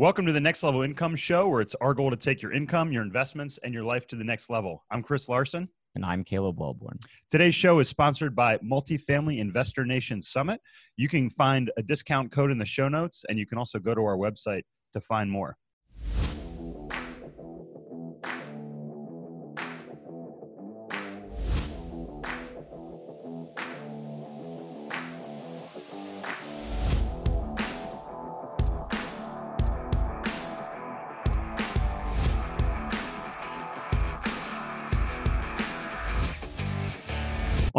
Welcome to the Next Level Income Show, where it's our goal to take your income, your investments, and your life to the next level. I'm Chris Larsen. And I'm Caleb Wellborn. Today's show is sponsored by Multifamily Investor Nation Summit. You can find a discount code in the show notes, and you can also go to our website to find more.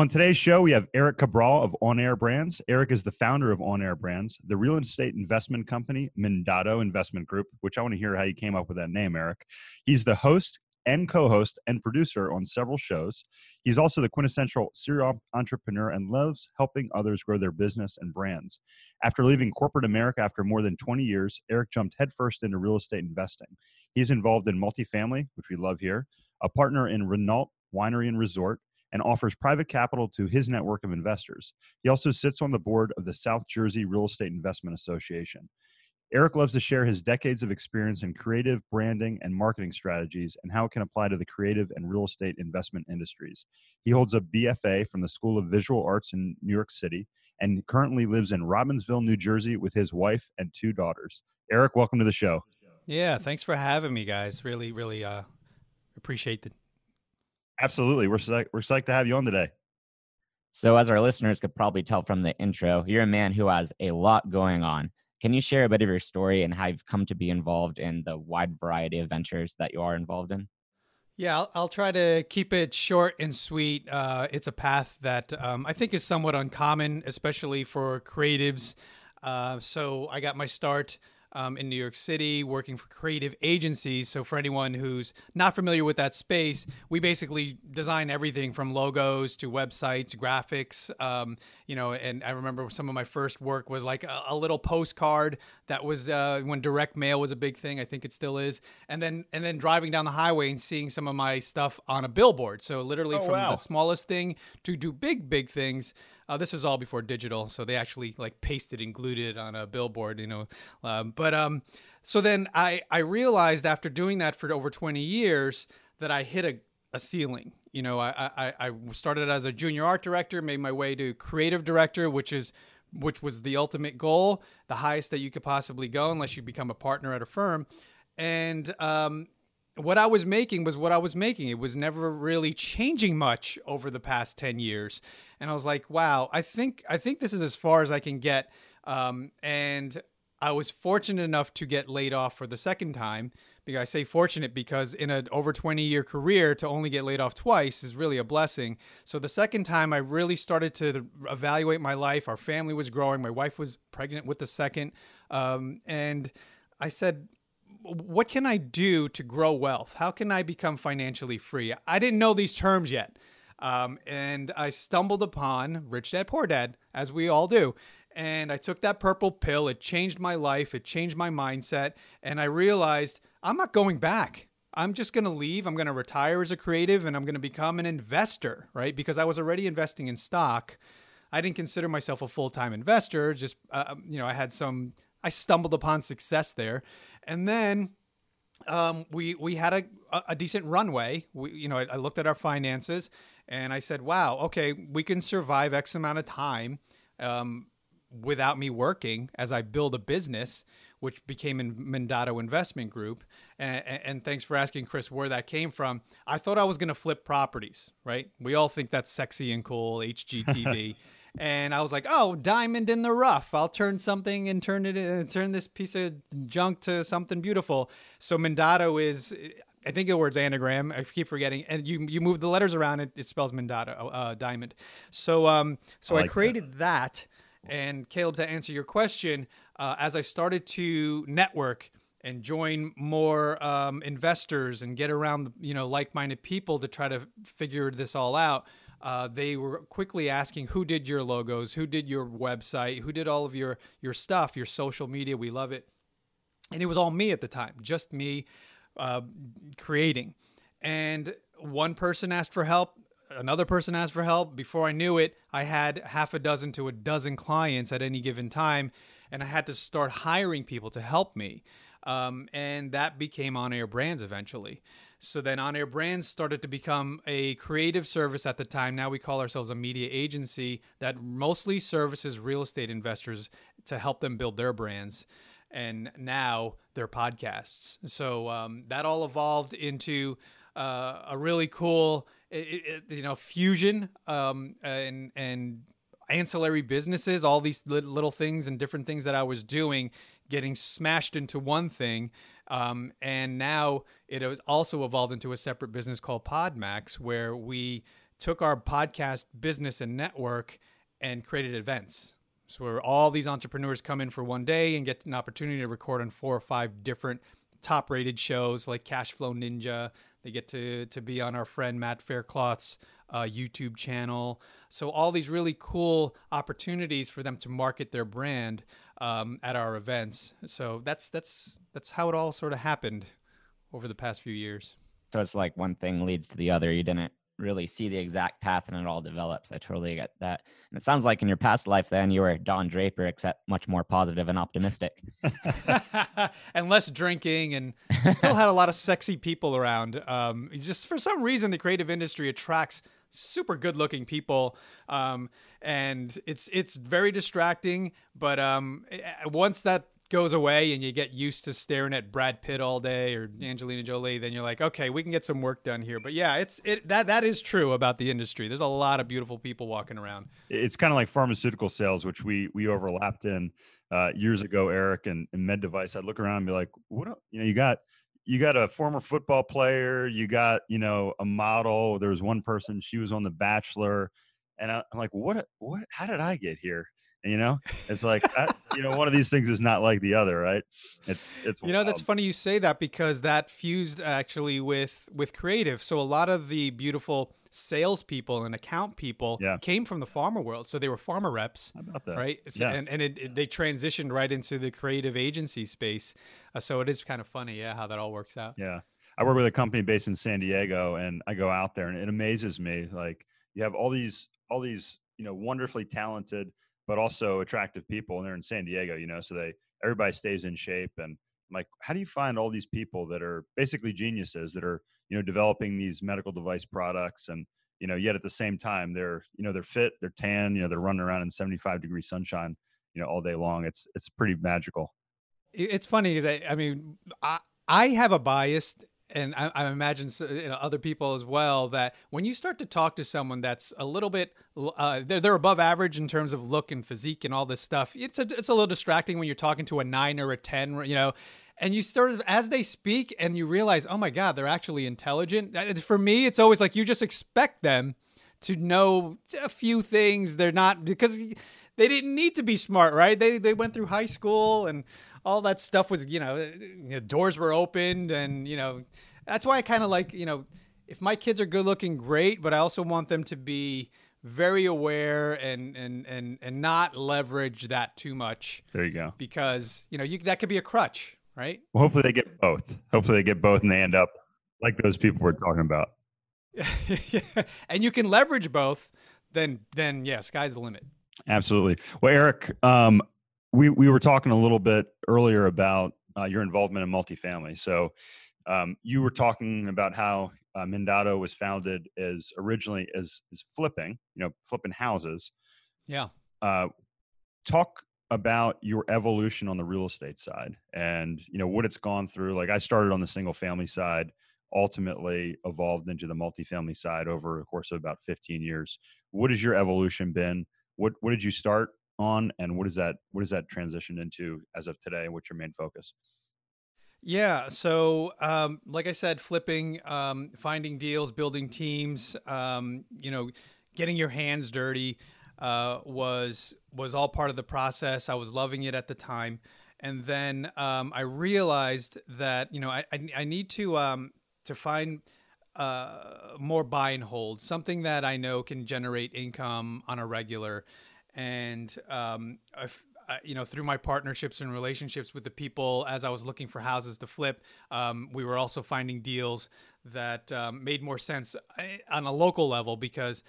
On today's show, we have Erik Cabral of On Air Brands. Erik is the founder of On Air Brands, the real estate investment company, Mindado Investment Group, which I want to hear how you came up with that name, Erik. He's the host and co host and producer on several shows. He's also the quintessential serial entrepreneur and loves helping others grow their business and brands. After leaving corporate America after more than 20 years, Erik jumped headfirst into real estate investing. He's involved in multifamily, which we love here, a partner in Renault Winery and Resort, and offers private capital to his network of investors. He also sits on the board of the South Jersey Real Estate Investment Association. Erik loves to share his decades of experience in creative branding and marketing strategies and how it can apply to the creative and real estate investment industries. He holds a BFA from the School of Visual Arts in New York City and currently lives in Robbinsville, New Jersey with his wife and two daughters. Erik, welcome to the show. Yeah, thanks for having me, guys. Really, really uh, appreciate the Absolutely. We're psyched, we're psyched to have you on today. So, as our listeners could probably tell from the intro, you're a man who has a lot going on. Can you share a bit of your story and how you've come to be involved in the wide variety of ventures that you are involved in? Yeah, I'll, I'll try to keep it short and sweet. Uh, it's a path that um, I think is somewhat uncommon, especially for creatives. Uh, so I got my start um, in New York City working for creative agencies. So, for anyone who's not familiar with that space, we basically design everything from logos to websites, graphics. Um, you know, and I remember some of my first work was like a, a little postcard that was uh, when direct mail was a big thing. I think it still is. And then and then driving down the highway and seeing some of my stuff on a billboard. So literally oh, from wow. the smallest thing to do big big things. Uh, this was all before digital, so they actually like pasted and glued it on a billboard, you know. Um, but um, so then I I realized after doing that for over 20 years that I hit a, a ceiling. You know, I, I I started as a junior art director, made my way to creative director, which is which was the ultimate goal, the highest that you could possibly go, unless you become a partner at a firm. And um, what I was making was what I was making. It was never really changing much over the past 10 years. And I was like, wow, I think I think this is as far as I can get. Um, and I was fortunate enough to get laid off for the second time. Because I say fortunate because in an over 20 year career to only get laid off twice is really a blessing. So the second time I really started to evaluate my life. Our family was growing. My wife was pregnant with the second. Um, and I said, what can I do to grow wealth? How can I become financially free? I didn't know these terms yet. Um, and I stumbled upon Rich Dad Poor Dad, as we all do. And I took that purple pill. It changed my life, it changed my mindset. And I realized I'm not going back. I'm just going to leave. I'm going to retire as a creative and I'm going to become an investor, right? Because I was already investing in stock. I didn't consider myself a full time investor. Just, uh, you know, I had some, I stumbled upon success there. And then um, we we had a, a decent runway. We, you know, I, I, looked at our finances and I said, "Wow, okay, we can survive X amount of time um, without me working as I build a business." Which became in Mindado Investment Group, and, and thanks for asking, Chris, where that came from. I thought I was going to flip properties, right? We all think that's sexy and cool, HGTV. and I was like, "Oh, diamond in the rough. I'll turn something and turn it in, turn this piece of junk to something beautiful." So Mindado is I think the word's anagram. I keep forgetting. And you you move the letters around, it, it spells Mindado, uh, diamond. So um so I, like I created that. that. And Caleb, to answer your question, uh, as I started to network and join more um, investors and get around you know like-minded people to try to figure this all out uh, they were quickly asking who did your logos, who did your website, who did all of your your stuff, your social media. We love it, and it was all me at the time, just me uh, creating. And one person asked for help, another person asked for help. Before I knew it, I had half a dozen to a dozen clients at any given time, and I had to start hiring people to help me. Um, and that became On Air Brands eventually. So then On Air Brands started to become a creative service at the time. Now we call ourselves a media agency that mostly services real estate investors to help them build their brands. And now they're podcasts. So um, that all evolved into uh, a really cool, you know, fusion um, and and ancillary businesses, all these little things and different things that I was doing, getting smashed into one thing um, and now it has also evolved into a separate business called Podmax, where we took our podcast business and network and created events. So where all these entrepreneurs come in for one day and get an opportunity to record on four or five different top rated shows like Cashflow Ninja. They get to to be on our friend Matt Faircloth's uh, YouTube channel. So all these really cool opportunities for them to market their brand um, at our events. So that's that's that's how it all sort of happened over the past few years. So it's like one thing leads to the other. You didn't really see the exact path and it all develops. I totally get that. And it sounds like in your past life, then you were Don Draper, except much more positive and optimistic. and less drinking, and still had a lot of sexy people around. Um, just for some reason, the creative industry attracts super good looking people um, and it's it's very distracting but um, once that goes away and you get used to staring at Brad Pitt all day or Angelina Jolie then you're like okay we can get some work done here. But yeah it's it that that is true about the industry. There's a lot of beautiful people walking around. It's kind of like pharmaceutical sales which we we overlapped in uh, years ago Erik and, and med device. I'd look around and be like what you know you got you got a former football player, you got, you know, a model. There was one person, she was on The Bachelor. And I, am like, what, what, how did I get here? And, you know, it's like, that, you know, one of these things is not like the other, right? It's, it's, you know, wild. that's funny you say that because that fused actually with, with creative. So a lot of the beautiful salespeople and account people yeah. came from the pharma world. So they were pharma reps, right? So, yeah. And, and it, it, they transitioned right into the creative agency space. Uh, so it is kind of funny, yeah, how that all works out. Yeah. I work with a company based in San Diego and I go out there and it amazes me. Like you have all these, all these, you know, wonderfully talented, but also attractive people and they're in San Diego, you know, so they, everybody stays in shape and I'm like, how do you find all these people that are basically geniuses that are, you know, developing these medical device products and, you know, yet at the same time they're, you know, they're fit, they're tan, you know, they're running around in 75 degree sunshine, you know, all day long. It's, it's pretty magical. It's funny because I, I mean, I, I have a bias and I, I imagine you know, other people as well that when you start to talk to someone that's a little bit uh, they're, they're above average in terms of look and physique and all this stuff it's a, it's a little distracting when you're talking to a nine or a ten you know and you sort of as they speak and you realize oh my god they're actually intelligent. For me it's always like you just expect them to know a few things they're not because they didn't need to be smart right? They they went through high school and all that stuff was you know, you know doors were opened and you know that's why I kind of like you know if my kids are good looking great but I also want them to be very aware and and and and not leverage that too much. There you go. Because you know you that could be a crutch, right? Well, hopefully they get both. Hopefully they get both and they end up like those people we're talking about. and you can leverage both. Then then yeah, sky's the limit. Absolutely. Well, Erik, um, we we were talking a little bit earlier about uh, your involvement in multifamily. So um, you were talking about how uh, was founded as originally as as flipping, you know, flipping houses. Yeah. Uh, talk about your evolution on the real estate side and you know what it's gone through like i started on the single family side ultimately evolved into the multifamily side over a course of about 15 years what has your evolution been what what did you start on and what is that what is that transition into as of today what's your main focus yeah. So, um, like I said, flipping, um, finding deals, building teams, um, you know, getting your hands dirty uh, was was all part of the process. I was loving it at the time, and then um, I realized that you know I I, I need to um, to find uh, more buy and hold, something that I know can generate income on a regular, and um, you know, through my partnerships and relationships with the people as I was looking for houses to flip, um, we were also finding deals that um, made more sense eh, on a local level because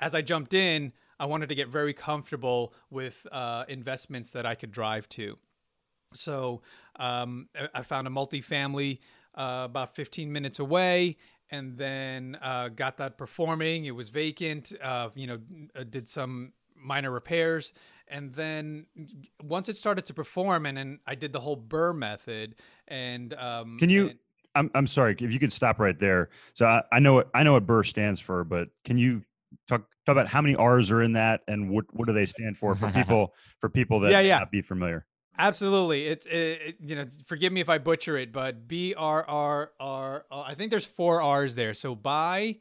as I jumped in, I wanted to get very comfortable with uh, investments that I could drive to. So um, I- I found a multifamily uh, about 15 minutes away, and then uh, got that performing. It was vacant. Uh, you know, uh, did some minor repairs, and then once it started to perform, and then I did the whole BRRRR method. And um, Can you- and- I'm I'm sorry if you could stop right there. So I, I know what I know what BRRRR stands for, but can you talk talk about how many R's are in that and what what do they stand for for people for people that Yeah, yeah. not be familiar? Absolutely. It, it, it- you know, forgive me if I butcher it, but B R R R. uh, think there's four R's there. So buy,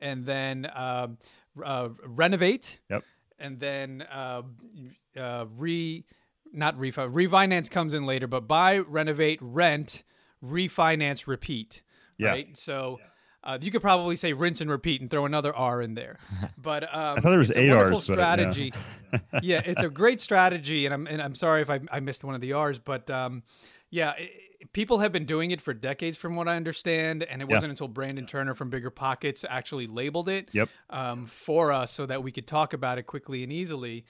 and then um, uh, renovate. Yep. And then uh, uh, re, not refi, refinance comes in later, but buy, renovate, rent, refinance, repeat. Yeah. Right. So. Uh, you could probably say rinse and repeat and throw another R in there, but um, I thought there was it's a eight wonderful R's, but, yeah. strategy yeah, it's a great strategy, and I'm and I'm sorry if I, I missed one of the R's, but um, yeah, i i- people have been doing it for decades, from what I understand, and it Yeah. wasn't until Brandon Turner from BiggerPockets actually labeled it Yep. um, for us so that we could talk about it quickly and easily.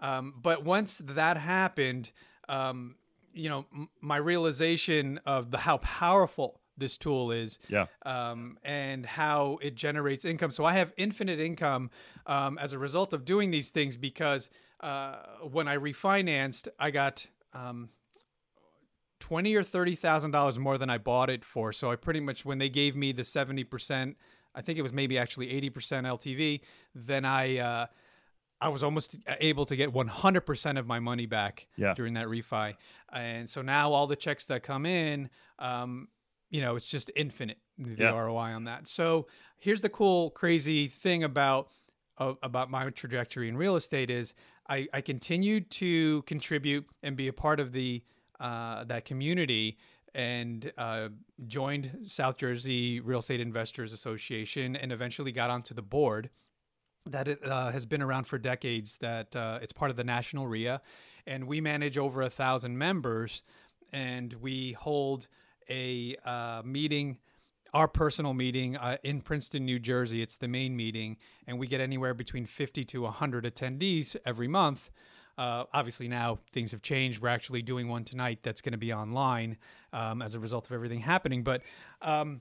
Um, but once that happened, um, you know, m- my realization of the how powerful this tool is Yeah. um, and how it generates income. So I have infinite income um, as a result of doing these things because uh, when I refinanced, I got um, twenty or thirty thousand dollars more than I bought it for. So I pretty much when they gave me the seventy percent, I think it was maybe actually eighty percent LTV. Then I uh, I was almost able to get one hundred percent of my money back Yeah. during that refi. And so now all the checks that come in, um, you know, it's just infinite the Yeah. ROI on that. So here's the cool, crazy thing about uh, about my trajectory in real estate is I, I continued to contribute and be a part of the uh, that community and uh, joined South Jersey Real Estate Investors Association and eventually got onto the board that it uh, has been around for decades. That uh, it's part of the national REIA, and we manage over a thousand members, and we hold a uh, meeting. Our personal meeting uh, in Princeton, New Jersey. It's the main meeting, and we get anywhere between 50 to 100 attendees every month. Uh, obviously, now things have changed. We're actually doing one tonight that's going to be online um, as a result of everything happening. But um,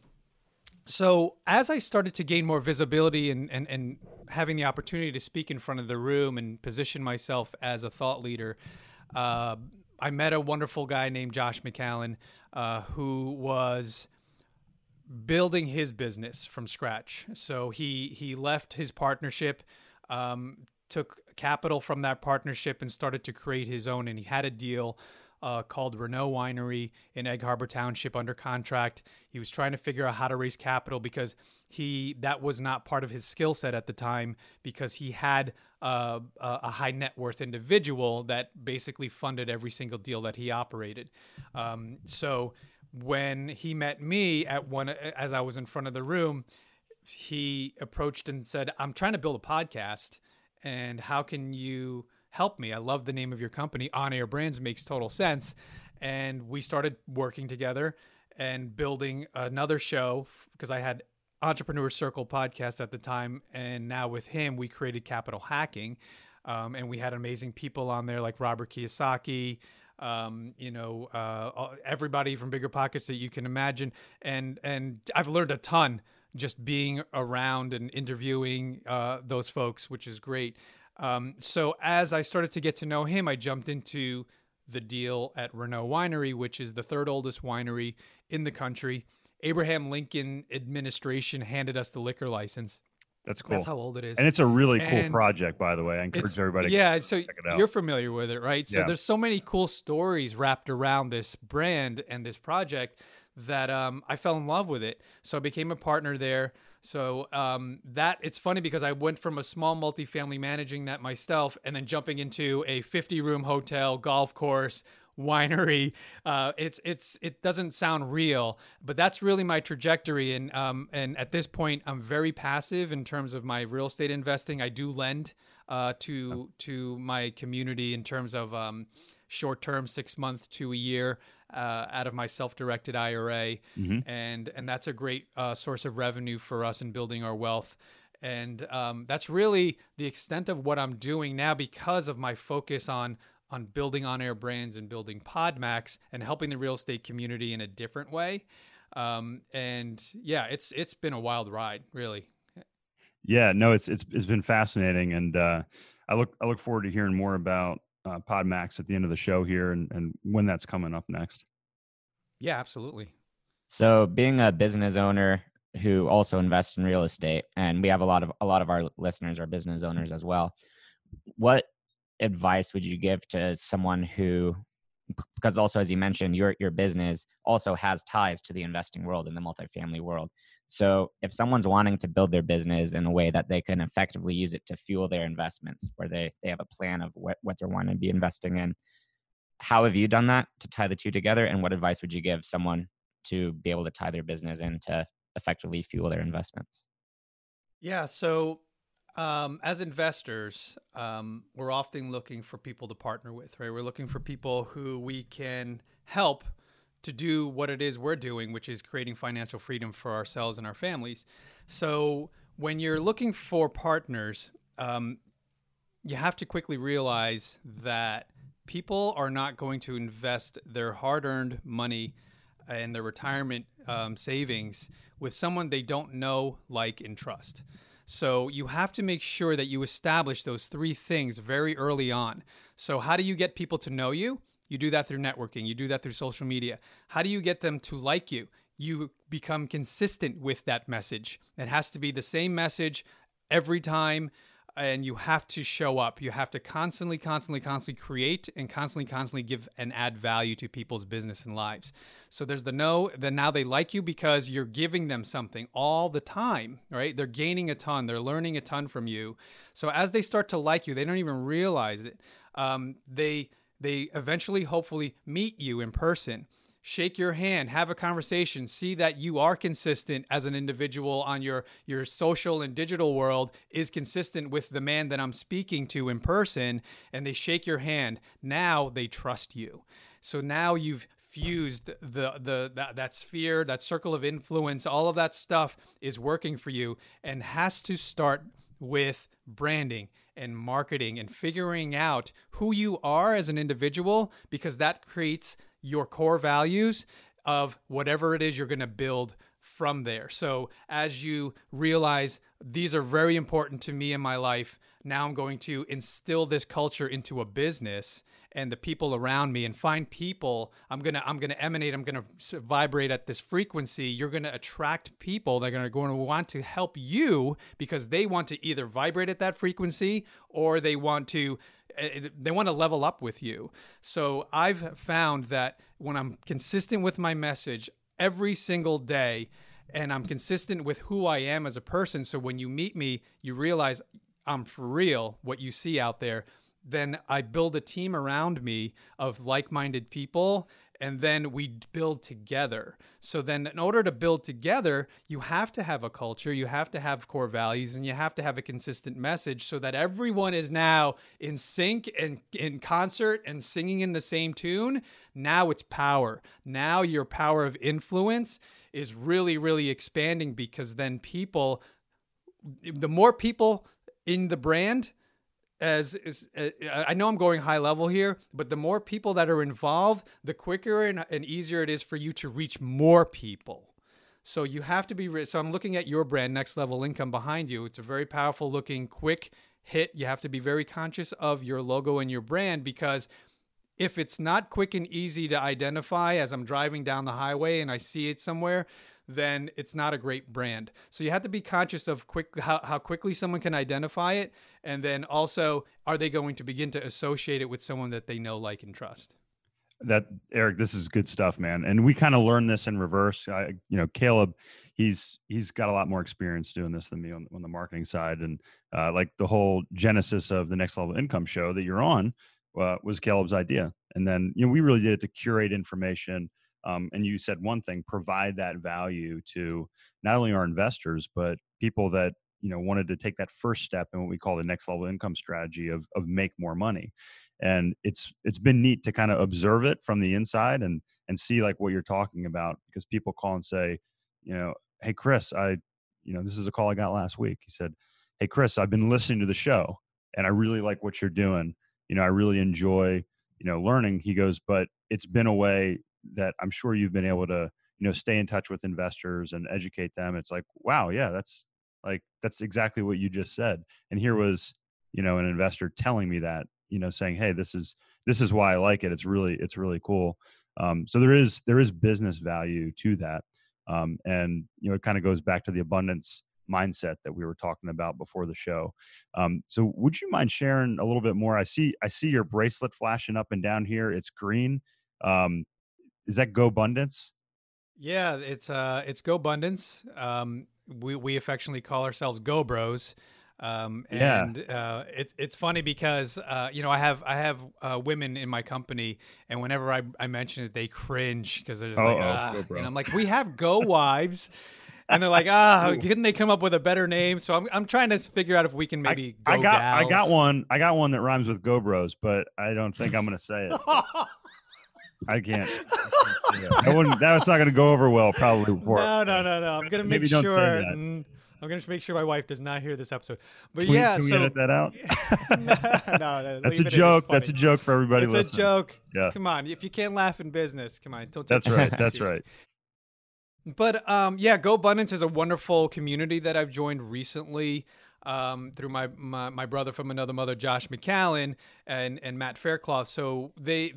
so as I started to gain more visibility and, and, and having the opportunity to speak in front of the room and position myself as a thought leader, uh, I met a wonderful guy named Josh McAllen uh, who was building his business from scratch. So he he left his partnership, um, took capital from that partnership, and started to create his own. And he had a deal uh, called Renault Winery in Egg Harbor Township under contract. He was trying to figure out how to raise capital because he that was not part of his skill set at the time because he had uh, a high net worth individual that basically funded every single deal that he operated. Um, so when he met me at one as I was in front of the room, he approached and said, "I'm trying to build a podcast, and how can you help me? I love the name of your company. On Air Brands makes total sense." And we started working together and building another show because I had Entrepreneur Circle podcast at the time, and now with him, we created Capital Hacking, um, and we had amazing people on there like Robert Kiyosaki, um, you know, uh, everybody from BiggerPockets that you can imagine, and and I've learned a ton just being around and interviewing uh, those folks, which is great. Um, so as I started to get to know him, I jumped into the deal at Renault Winery, which is the third oldest winery in the country. Abraham Lincoln administration handed us the liquor license. That's cool. That's how old it is. and it's a really cool And project, by the way. I encourage everybody. Yeah, so check it out. you're familiar with it, right? So Yeah. there's so many cool stories wrapped around this brand and this project that um, I fell in love with it. So I became a partner there. So um, that it's funny because I went from a small multifamily managing that myself, and then jumping into a 50 room hotel, golf course, winery. Uh, it's it's it doesn't sound real, but that's really my trajectory. And um, and at this point, I'm very passive in terms of my real estate investing. I do lend uh, to to my community in terms of um, short term, six months to a year. Uh, out of my self-directed IRA, and and that's a great uh, source of revenue for us in building our wealth, and um, that's really the extent of what I'm doing now because of my focus on on building on air brands and building Podmax and helping the real estate community in a different way. Um, and yeah, it's it's been a wild ride, really. Yeah, no, it's it's it's been fascinating, and uh, I look I look forward to hearing more about uh, Podmax at the end of the show here, and and when that's coming up next. Yeah, absolutely. So, being a business owner who also invests in real estate, and we have a lot of a lot of our listeners are business owners as well. What advice would you give to someone who because also as you mentioned your your business also has ties to the investing world and the multifamily world so if someone's wanting to build their business in a way that they can effectively use it to fuel their investments where they they have a plan of what, what they're wanting to be investing in how have you done that to tie the two together and what advice would you give someone to be able to tie their business in to effectively fuel their investments yeah so um, as investors, um, we're often looking for people to partner with, right? We're looking for people who we can help to do what it is we're doing, which is creating financial freedom for ourselves and our families. So when you're looking for partners, um, you have to quickly realize that people are not going to invest their hard earned money and their retirement um, savings with someone they don't know, like, and trust. So you have to make sure that you establish those three things very early on. So, how do you get people to know you? You do that through networking, you do that through social media. How do you get them to like you? You become consistent with that message. It has to be the same message every time and you have to show up. You have to constantly, constantly, constantly create and constantly, constantly give and add value to people's business and lives. So there's the no, then now they like you because you're giving them something all the time, right? They're gaining a ton, they're learning a ton from you. So as they start to like you, they don't even realize it. Um, they they eventually, hopefully, meet you in person shake your hand, have a conversation, see that you are consistent as an individual on your your social and digital world is consistent with the man that I'm speaking to in person and they shake your hand. Now they trust you. So now you've fused the the that, that sphere, that circle of influence, all of that stuff is working for you and has to start with branding and marketing and figuring out who you are as an individual because that creates your core values of whatever it is you're going to build from there. So as you realize these are very important to me in my life, now I'm going to instill this culture into a business and the people around me and find people I'm going to I'm going to emanate I'm going to vibrate at this frequency you're going to attract people that are going to want to help you because they want to either vibrate at that frequency or they want to Eh, they want to level up with you. So I've found that when I'm consistent with my message every single day and I'm consistent with who I am as a person, so when you meet me, you realize I'm for real, what you see out there, then I build a team around me of like minded people and then we build together. So then in order to build together, you have to have a culture, you have to have core values and you have to have a consistent message so that everyone is now in sync and in concert and singing in the same tune. Now it's power. Now your power of influence is really really expanding because then people the more people in the brand as is uh, I know I'm going high level here, but the more people that are involved, the quicker and, and easier it is for you to reach more people. So you have to be so I'm looking at your brand next level income behind you. It's a very powerful looking quick hit. You have to be very conscious of your logo and your brand because if it's not quick and easy to identify as I'm driving down the highway and I see it somewhere, then it's not a great brand. So you have to be conscious of quick how, how quickly someone can identify it, and then also are they going to begin to associate it with someone that they know, like, and trust. That Erik, this is good stuff, man. And we kind of learned this in reverse. I, you know, Caleb, he's he's got a lot more experience doing this than me on, on the marketing side, and uh, like the whole genesis of the next level income show that you're on uh, was Caleb's idea. And then you know we really did it to curate information um, and you said one thing: provide that value to not only our investors but people that you know wanted to take that first step in what we call the next level income strategy of of make more money. And it's it's been neat to kind of observe it from the inside and and see like what you're talking about because people call and say, you know, hey Chris, I, you know, this is a call I got last week. He said, hey Chris, I've been listening to the show and I really like what you're doing. You know, I really enjoy you know learning he goes but it's been a way that i'm sure you've been able to you know stay in touch with investors and educate them it's like wow yeah that's like that's exactly what you just said. And here was you know an investor telling me that you know saying hey this is this is why i like it it's really it's really cool. Um, so there is there is business value to that um, and you know it kind of goes back to the abundance mindset that we were talking about before the show. Um, so would you mind sharing a little bit more? I see i see your bracelet flashing up and down here it's green um, is that go abundance yeah it's uh it's go abundance um we we affectionately call ourselves go bros um, and yeah. uh, it's it's funny because uh, you know I have I have uh, women in my company, and whenever I, I mention it, they cringe because they're just like, ah. and I'm like, we have Go Wives. and they're like, ah, couldn't they come up with a better name? So I'm, I'm trying to figure out if we can maybe I, go I got gals. I got one I got one that rhymes with Go Bros, but I don't think I'm gonna say it. I can't. that one that's not gonna go over well probably. Before. No, no, no, no. I'm gonna make sure. I'm gonna make sure my wife does not hear this episode. But can yeah, can so we edit that out. no, no, that's a joke. That's a joke for everybody. It's listening. a joke. Yeah. Come on, if you can't laugh in business, come on, don't. That's right. That's right. But um, yeah, Go Abundance is a wonderful community that I've joined recently. Um, through my, my, my brother from another mother, Josh McCallan, and and Matt Faircloth. So they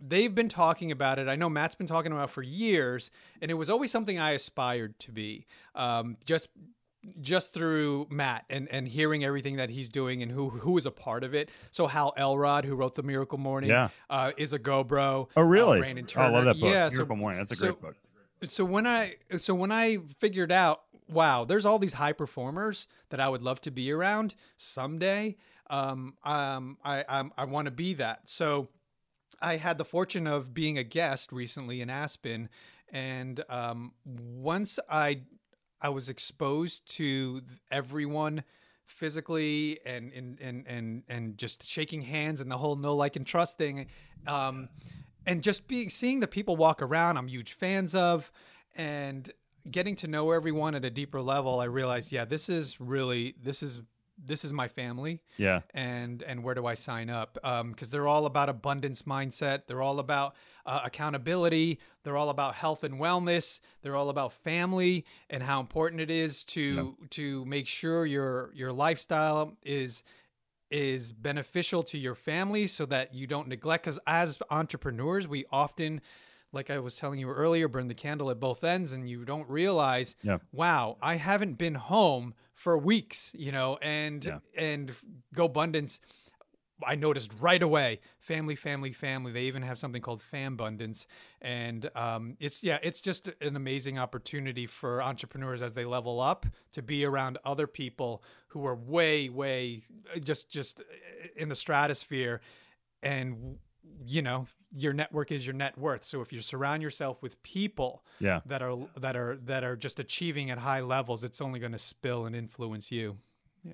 they've been talking about it. I know Matt's been talking about it for years, and it was always something I aspired to be. Um, just just through Matt and, and hearing everything that he's doing and who who is a part of it. So Hal Elrod, who wrote the Miracle Morning, yeah. uh, is a GoBro. Oh, really? Uh, Brandon Turner. Oh, I love that book. Yeah, Miracle so, Morning. That's a so, great book. So when I so when I figured out, wow, there's all these high performers that I would love to be around someday. Um, um, I I'm, I want to be that. So I had the fortune of being a guest recently in Aspen, and um, once I I was exposed to everyone physically and and and and and just shaking hands and the whole no like and trust thing um and just being seeing the people walk around I'm huge fans of and getting to know everyone at a deeper level I realized yeah this is really this is this is my family. Yeah. And and where do i sign up? Um because they're all about abundance mindset. They're all about uh, accountability. They're all about health and wellness. They're all about family and how important it is to yeah. to make sure your your lifestyle is is beneficial to your family so that you don't neglect. Because as entrepreneurs we often like I was telling you earlier, burn the candle at both ends, and you don't realize, yeah. wow, I haven't been home for weeks, you know, and Yeah. and Go Abundance. I noticed right away, family, family, family. They even have something called Fambundance, and um, it's yeah, it's just an amazing opportunity for entrepreneurs as they level up to be around other people who are way, way just just in the stratosphere, and you know your network is your net worth. So if you surround yourself with people Yeah. that are that are that are just achieving at high levels, it's only going to spill and influence you.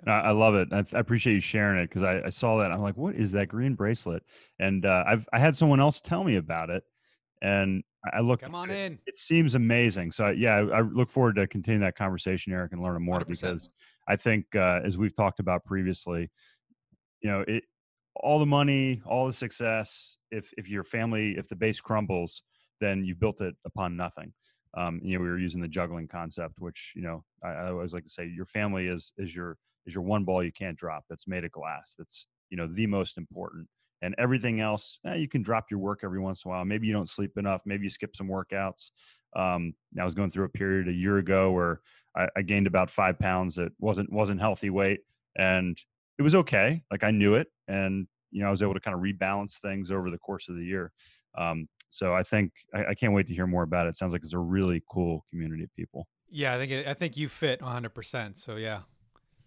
I, I love it. I, I appreciate you sharing it because I, I saw that. I'm like, what is that green bracelet? And uh, I've I had someone else tell me about it, and I I looked. Come on it, in. It seems amazing. So yeah, I, I look forward to continuing that conversation, Erik, and learning more 100%. because I think uh, as we've talked about previously, you know, it all the money, all the success. If if your family, if the base crumbles, then you've built it upon nothing. Um, you know, we were using the juggling concept, which you know I, I always like to say, your family is is your is your one ball you can't drop. That's made of glass. That's you know the most important. And everything else, eh, you can drop your work every once in a while. Maybe you don't sleep enough. Maybe you skip some workouts. Um, I was going through a period a year ago where I, I gained about five pounds that wasn't wasn't healthy weight, and it was okay. Like I knew it, and you know I was able to kind of rebalance things over the course of the year. Um, so I think I, I can't wait to hear more about it. it. Sounds like it's a really cool community of people. Yeah, I think it, I think you fit 100%. So yeah.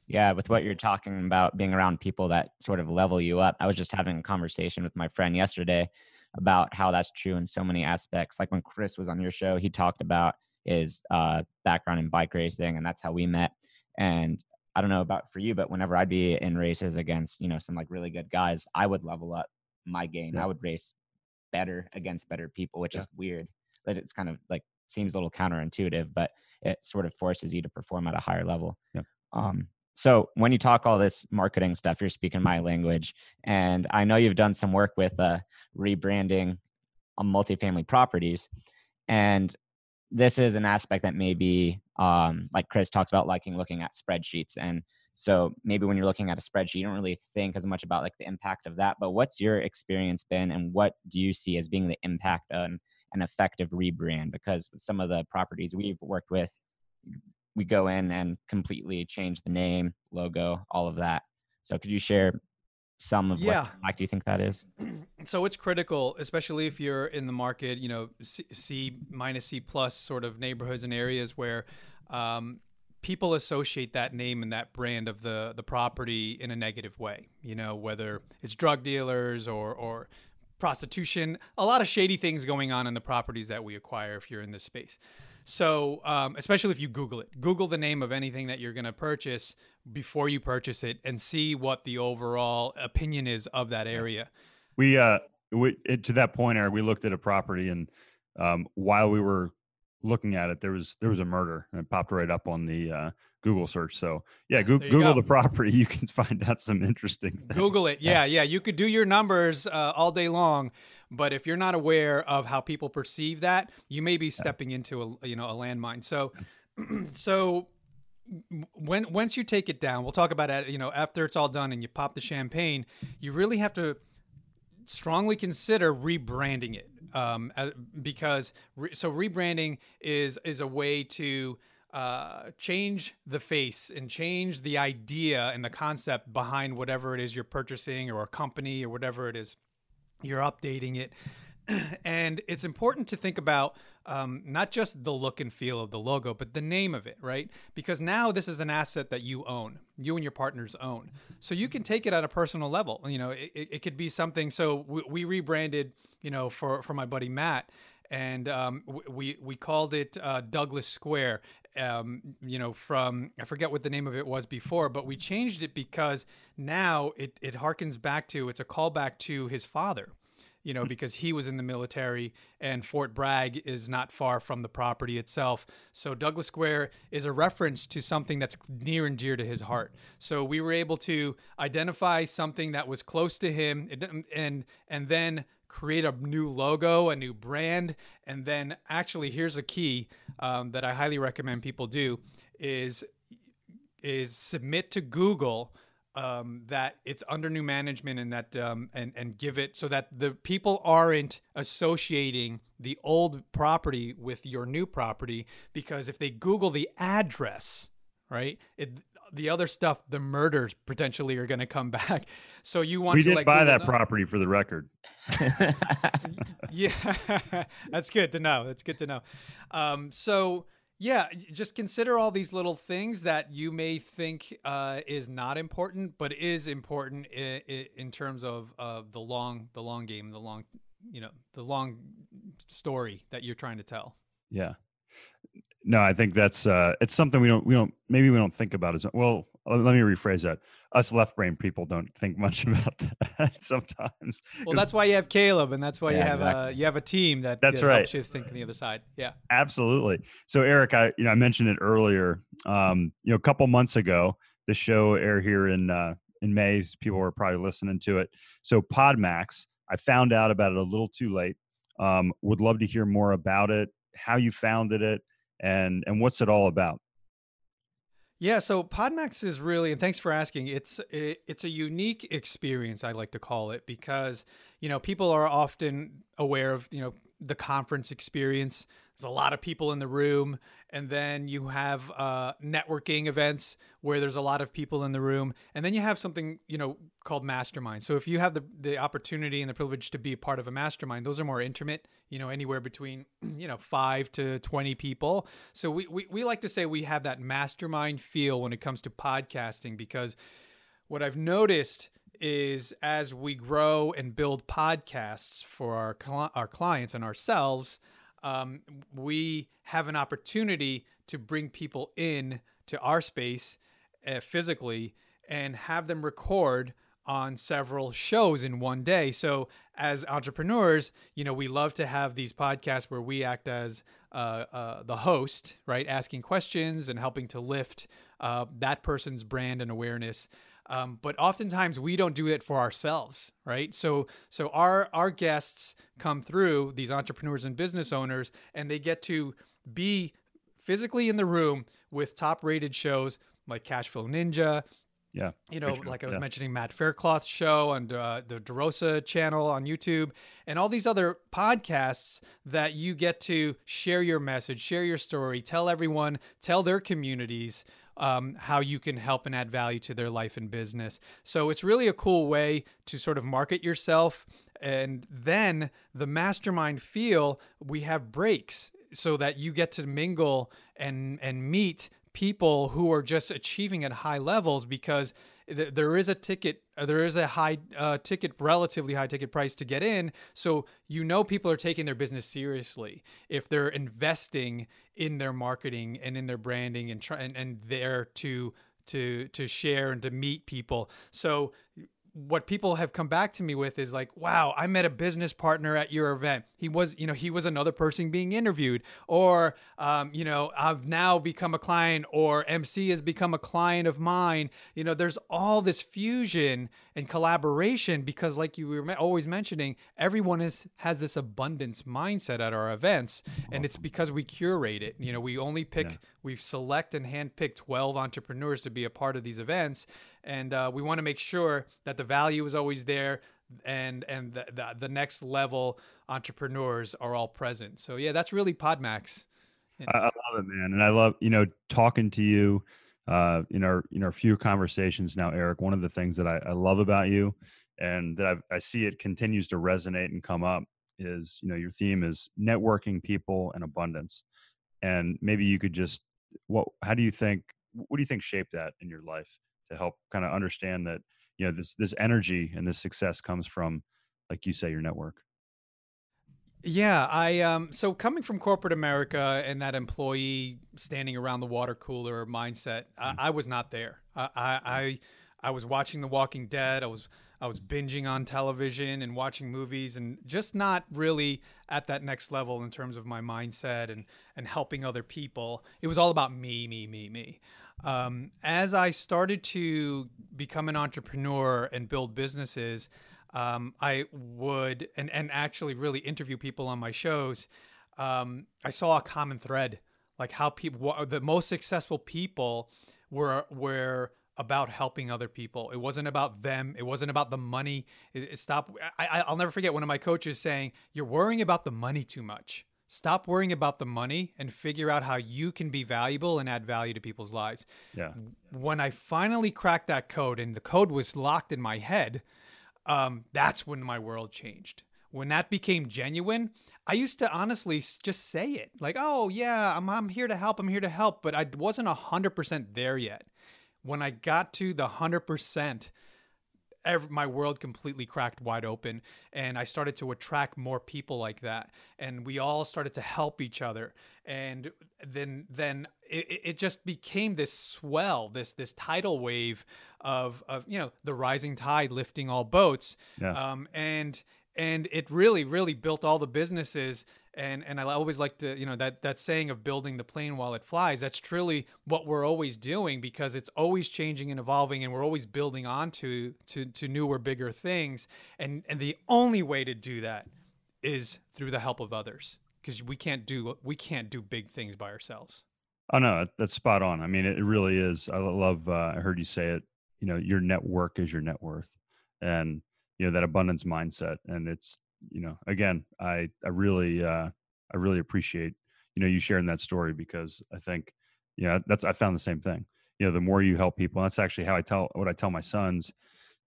Yeah, with what you're talking about being around people that sort of level you up. I was just having a conversation with my friend yesterday about how that's true in so many aspects. Like when Chris was on your show, he talked about his uh, background in bike racing, and that's how we met. And I don't know about for you, but whenever I'd be in races against, you know, some like really good guys, I would level up my game. Yeah. I would race better against better people, which Yeah. is weird. But it's kind of like seems a little counterintuitive, but it sort of forces you to perform at a higher level. Yeah. Um, So when you talk all this marketing stuff, you're speaking my language, and I know you've done some work with uh, rebranding on multifamily properties, and this is an aspect that maybe um, like Chris talks about liking looking at spreadsheets and so maybe when you're looking at a spreadsheet, you don't really think as much about like the impact of that. But what's your experience been, and what do you see as being the impact on an effective rebrand? Because some of the properties we've worked with, we go in and completely change the name, logo, all of that. So could you share some of yeah. what impact you think that is? So it's critical, especially if you're in the market, you know, C, C minus C plus sort of neighborhoods and areas where um, people associate that name and that brand of the the property in a negative way. You know, whether it's drug dealers or or prostitution, a lot of shady things going on in the properties that we acquire if you're in this space. So, um, especially if you Google it, Google the name of anything that you're going to purchase before you purchase it, and see what the overall opinion is of that area. We, uh, we to that point, Erik, we looked at a property, and um, while we were looking at it, there was there was a murder and it popped right up on the uh, Google search. So yeah, go- Google go. the property. You can find out some interesting. Things. Google it. Yeah, yeah. You could do your numbers uh, all day long, but if you're not aware of how people perceive that, you may be stepping into a you know a landmine. So, so when once you take it down, we'll talk about it. You know, after it's all done and you pop the champagne, you really have to strongly consider rebranding it um, because re- so rebranding is is a way to uh, change the face and change the idea and the concept behind whatever it is you're purchasing or a company or whatever it is you're updating it and it's important to think about um, not just the look and feel of the logo, but the name of it, right? Because now this is an asset that you own, you and your partners own. So you can take it at a personal level. You know, it, it could be something. So we, we, rebranded, you know, for for my buddy Matt, and um, we we called it uh, Douglas Square. Um, you know, from I forget what the name of it was before, but we changed it because now it it harkens back to it's a callback to his father you know, because he was in the military and Fort Bragg is not far from the property itself. So Douglas Square is a reference to something that's near and dear to his heart. So we were able to identify something that was close to him and and then create a new logo, a new brand, and then actually here's a key um, that I highly recommend people do is is submit to Google um, that it's under new management and that um, and and give it so that the people aren't associating the old property with your new property because if they Google the address, right, it the other stuff, the murders potentially are going to come back. So you want we to did like buy that property for the record. yeah, that's good to know. That's good to know. Um, so yeah, just consider all these little things that you may think uh, is not important, but is important in, in terms of uh, the long, the long game, the long, you know, the long story that you're trying to tell. Yeah. No, I think that's uh, it's something we don't we don't maybe we don't think about as well. Let me rephrase that us left brain people don't think much about that sometimes. Well, that's why you have Caleb, and that's why yeah, you have exactly. a you have a team that that's right. helps you think on the other side. Yeah, absolutely. So, Erik, I you know I mentioned it earlier. Um, you know, a couple months ago, the show aired here in uh, in May. People were probably listening to it. So, Podmax, I found out about it a little too late. Um, would love to hear more about it, how you founded it, and and what's it all about. Yeah, so Podmax is really, and thanks for asking. It's it's a unique experience, I like to call it, because you know people are often aware of you know the conference experience. There's a lot of people in the room, and then you have uh, networking events where there's a lot of people in the room, and then you have something you know called mastermind. So if you have the the opportunity and the privilege to be a part of a mastermind, those are more intimate. You know, anywhere between you know five to twenty people. So we we, we like to say we have that mastermind feel when it comes to podcasting because what I've noticed is as we grow and build podcasts for our our clients and ourselves, um, we have an opportunity to bring people in to our space uh, physically and have them record on several shows in one day. So as entrepreneurs, you know, we love to have these podcasts where we act as uh, uh, the host, right, asking questions and helping to lift uh, that person's brand and awareness. Um, but oftentimes we don't do it for ourselves, right? So so our our guests come through these entrepreneurs and business owners, and they get to be physically in the room with top rated shows like Cashflow Ninja, yeah. You know, like I was yeah. mentioning Matt Faircloth's show on uh, the DeRosa channel on YouTube and all these other podcasts that you get to share your message, share your story, tell everyone, tell their communities um, how you can help and add value to their life and business. So it's really a cool way to sort of market yourself. And then the mastermind feel, we have breaks so that you get to mingle and and meet people who are just achieving at high levels because th- there is a ticket uh, there is a high uh, ticket relatively high ticket price to get in. So you know people are taking their business seriously if they're investing in their marketing and in their branding and try and, and there to to to share and to meet people. So what people have come back to me with is like, wow, I met a business partner at your event. He was, you know, he was another person being interviewed, or, um, you know, I've now become a client, or MC has become a client of mine. You know, there's all this fusion and collaboration because, like you were always mentioning, everyone is has this abundance mindset at our events, and it's because we curate it. You know, we only pick, yeah. we select and handpick 12 entrepreneurs to be a part of these events and uh, we want to make sure that the value is always there and and the, the, the, next level entrepreneurs are all present. So yeah that's really podmax. I, I love it man. And i love you know talking to you uh, in our in our few conversations now Erik one of the things that i, I love about you and that I've, i see it continues to resonate and come up is you know your theme is networking people and abundance. And maybe you could just what how do you think what do you think shaped that in your life to help kind of understand that you know this this energy and this success comes from like you say your network. Yeah i um so coming from corporate america and that employee standing around the water cooler mindset mm-hmm. I, I, was not there. I, I i i was watching the walking dead i was i was binging on television and watching movies and just not really at that next level in terms of my mindset and and helping other people. It was all about me me me me um, as I started to become an entrepreneur and build businesses, um, I would and and actually really interview people on my shows. Um, I saw a common thread, like how people the most successful people were were about helping other people. It wasn't about them. It wasn't about the money. It, it stopped. I, I'll never forget one of my coaches saying, "You're worrying about the money too much." Stop worrying about the money and figure out how you can be valuable and add value to people's lives. Yeah. When I finally cracked that code and the code was locked in my head, um, that's when my world changed. When that became genuine, I used to honestly just say it like, oh, yeah, I'm, I'm here to help. I'm here to help. But I wasn't 100% there yet. When I got to the 100%, every, my world completely cracked wide open and i started to attract more people like that and we all started to help each other and then then it, it just became this swell this this tidal wave of of you know the rising tide lifting all boats yeah. um, and and it really really built all the businesses. And and I always like to you know that that saying of building the plane while it flies that's truly what we're always doing because it's always changing and evolving and we're always building on to to, to newer bigger things. And and the only way to do that is through the help of others because we can't do we can't do big things by ourselves. Oh no that's spot on. I mean it really is. I love uh, i heard you say it you know your network is your net worth. And you know that abundance mindset and it's you know again i i really uh i really appreciate you know you sharing that story because i think you know that's i found the same thing. You know the more you help people that's actually how i tell what i tell my sons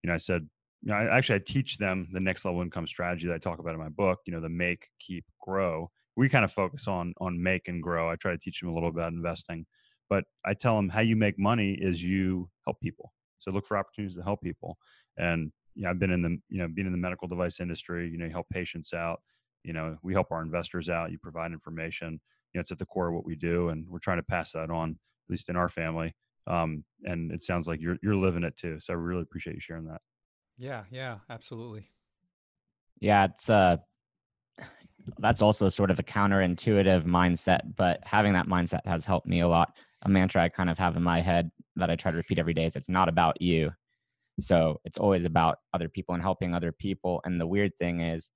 you know i said you know I, actually i teach them the next level income strategy that i talk about in my book you know the make keep grow. We kind of focus on on make and grow. I try to teach them a little about investing but i tell them how you make money is you help people. So look for opportunities to help people and you know, I've been in the, you know, being in the medical device industry, you know, you help patients out, you know, we help our investors out, you provide information, you know, it's at the core of what we do. And we're trying to pass that on, at least in our family. Um, and it sounds like you're, you're living it too. So I really appreciate you sharing that. Yeah. Yeah, absolutely. Yeah. It's, uh, that's also sort of a counterintuitive mindset, but having that mindset has helped me a lot. A mantra I kind of have in my head that I try to repeat every day is it's not about you. So it's always about other people and helping other people. And the weird thing is,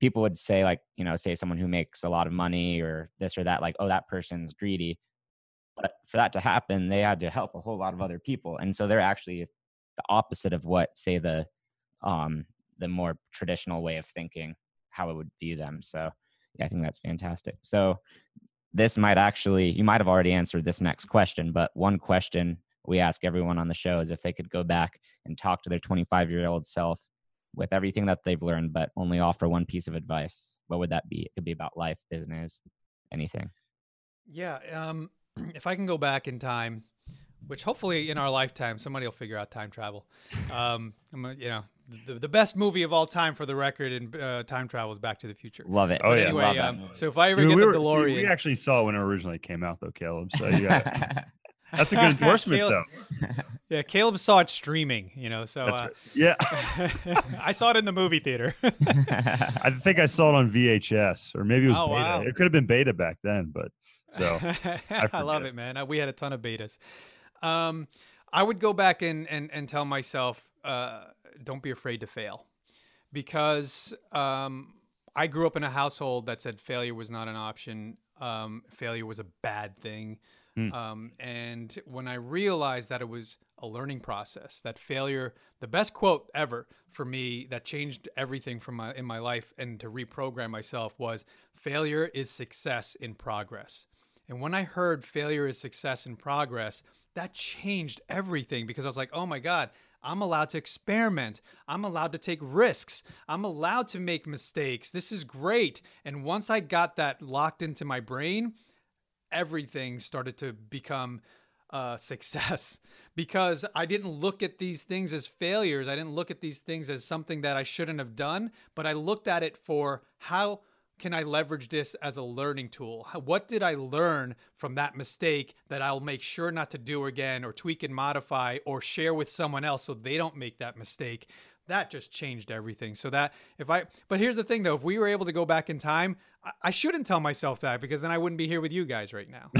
people would say, like, you know, say someone who makes a lot of money or this or that, like, oh, that person's greedy. But for that to happen, they had to help a whole lot of other people. And so they're actually the opposite of what, say, the um, the more traditional way of thinking, how it would view them. So yeah, I think that's fantastic. So this might actually, you might have already answered this next question, but one question we ask everyone on the show is if they could go back and talk to their 25 year old self with everything that they've learned, but only offer one piece of advice, what would that be? It could be about life, business, anything. Yeah. Um, if I can go back in time, which hopefully in our lifetime somebody will figure out time travel. Um, you know, the, the best movie of all time for the record in uh, time travel is Back to the Future. Love it. Oh yeah. Anyway, um, so if I ever get we the DeLorean, see, we actually saw when it originally came out, though, Caleb. So yeah. That's a good endorsement, Caleb, though. Yeah, Caleb saw it streaming, you know. So uh, right. yeah, I saw it in the movie theater. I think I saw it on VHS, or maybe it was oh, beta. Wow. It could have been beta back then, but so I, I, love it, man. We had a ton of betas. Um, I would go back and and and tell myself, uh, don't be afraid to fail, because um, I grew up in a household that said failure was not an option. Um, failure was a bad thing. Mm. Um, and when I realized that it was a learning process, that failure, the best quote ever for me that changed everything from my in my life and to reprogram myself was failure is success in progress. And when I heard failure is success in progress, that changed everything because I was like, oh my God, I'm allowed to experiment. I'm allowed to take risks. I'm allowed to make mistakes. This is great. And once I got that locked into my brain, everything started to become uh, success because I didn't look at these things as failures. I didn't look at these things as something that I shouldn't have done, but I looked at it for how can I leverage this as a learning tool? What did I learn from that mistake that I'll make sure not to do again or tweak and modify or share with someone else so they don't make that mistake? That just changed everything. So that if I, but here's the thing though, if we were able to go back in time, I, I shouldn't tell myself that because then I wouldn't be here with you guys right now.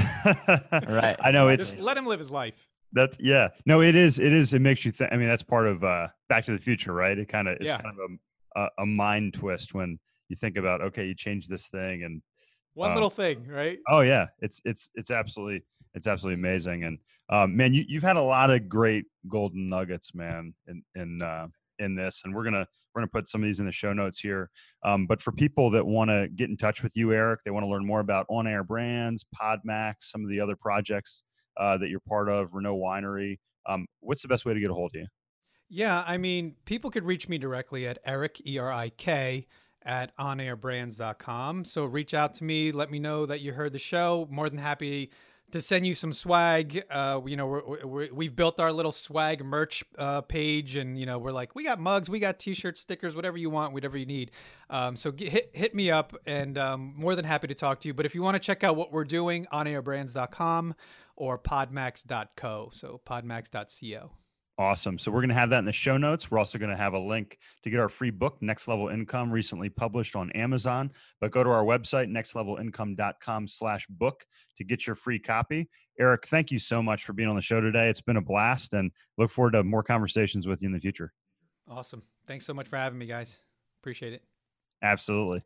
right. I know it's, just let him live his life. That's yeah. No, it is. It is. It makes you think. I mean, that's part of uh Back to the Future, right? It kind of it's yeah. kind of a, a, a mind twist when you think about okay you change this thing and one um, little thing right oh yeah it's it's it's absolutely it's absolutely amazing and um, man you, you've had a lot of great golden nuggets man in in uh, in this and we're gonna we're gonna put some of these in the show notes here um, but for people that want to get in touch with you Erik they want to learn more about on air brands podmax some of the other projects uh, that you're part of renault winery um, what's the best way to get a hold of you yeah i mean people could reach me directly at eric e-r-i-k at onairbrands.com. So reach out to me, let me know that you heard the show. More than happy to send you some swag. Uh, you know, we have built our little swag merch uh, page, and you know, we're like, we got mugs, we got T-shirts, stickers, whatever you want, whatever you need. Um, so get, hit hit me up, and um, more than happy to talk to you. But if you want to check out what we're doing, onairbrands.com or podmax.co. So podmax.co. Awesome. So we're going to have that in the show notes. We're also going to have a link to get our free book, Next Level Income, recently published on Amazon. But go to our website, nextlevelincome.com slash book to get your free copy. Erik, thank you so much for being on the show today. It's been a blast and look forward to more conversations with you in the future. Awesome. Thanks so much for having me, guys. Appreciate it. Absolutely.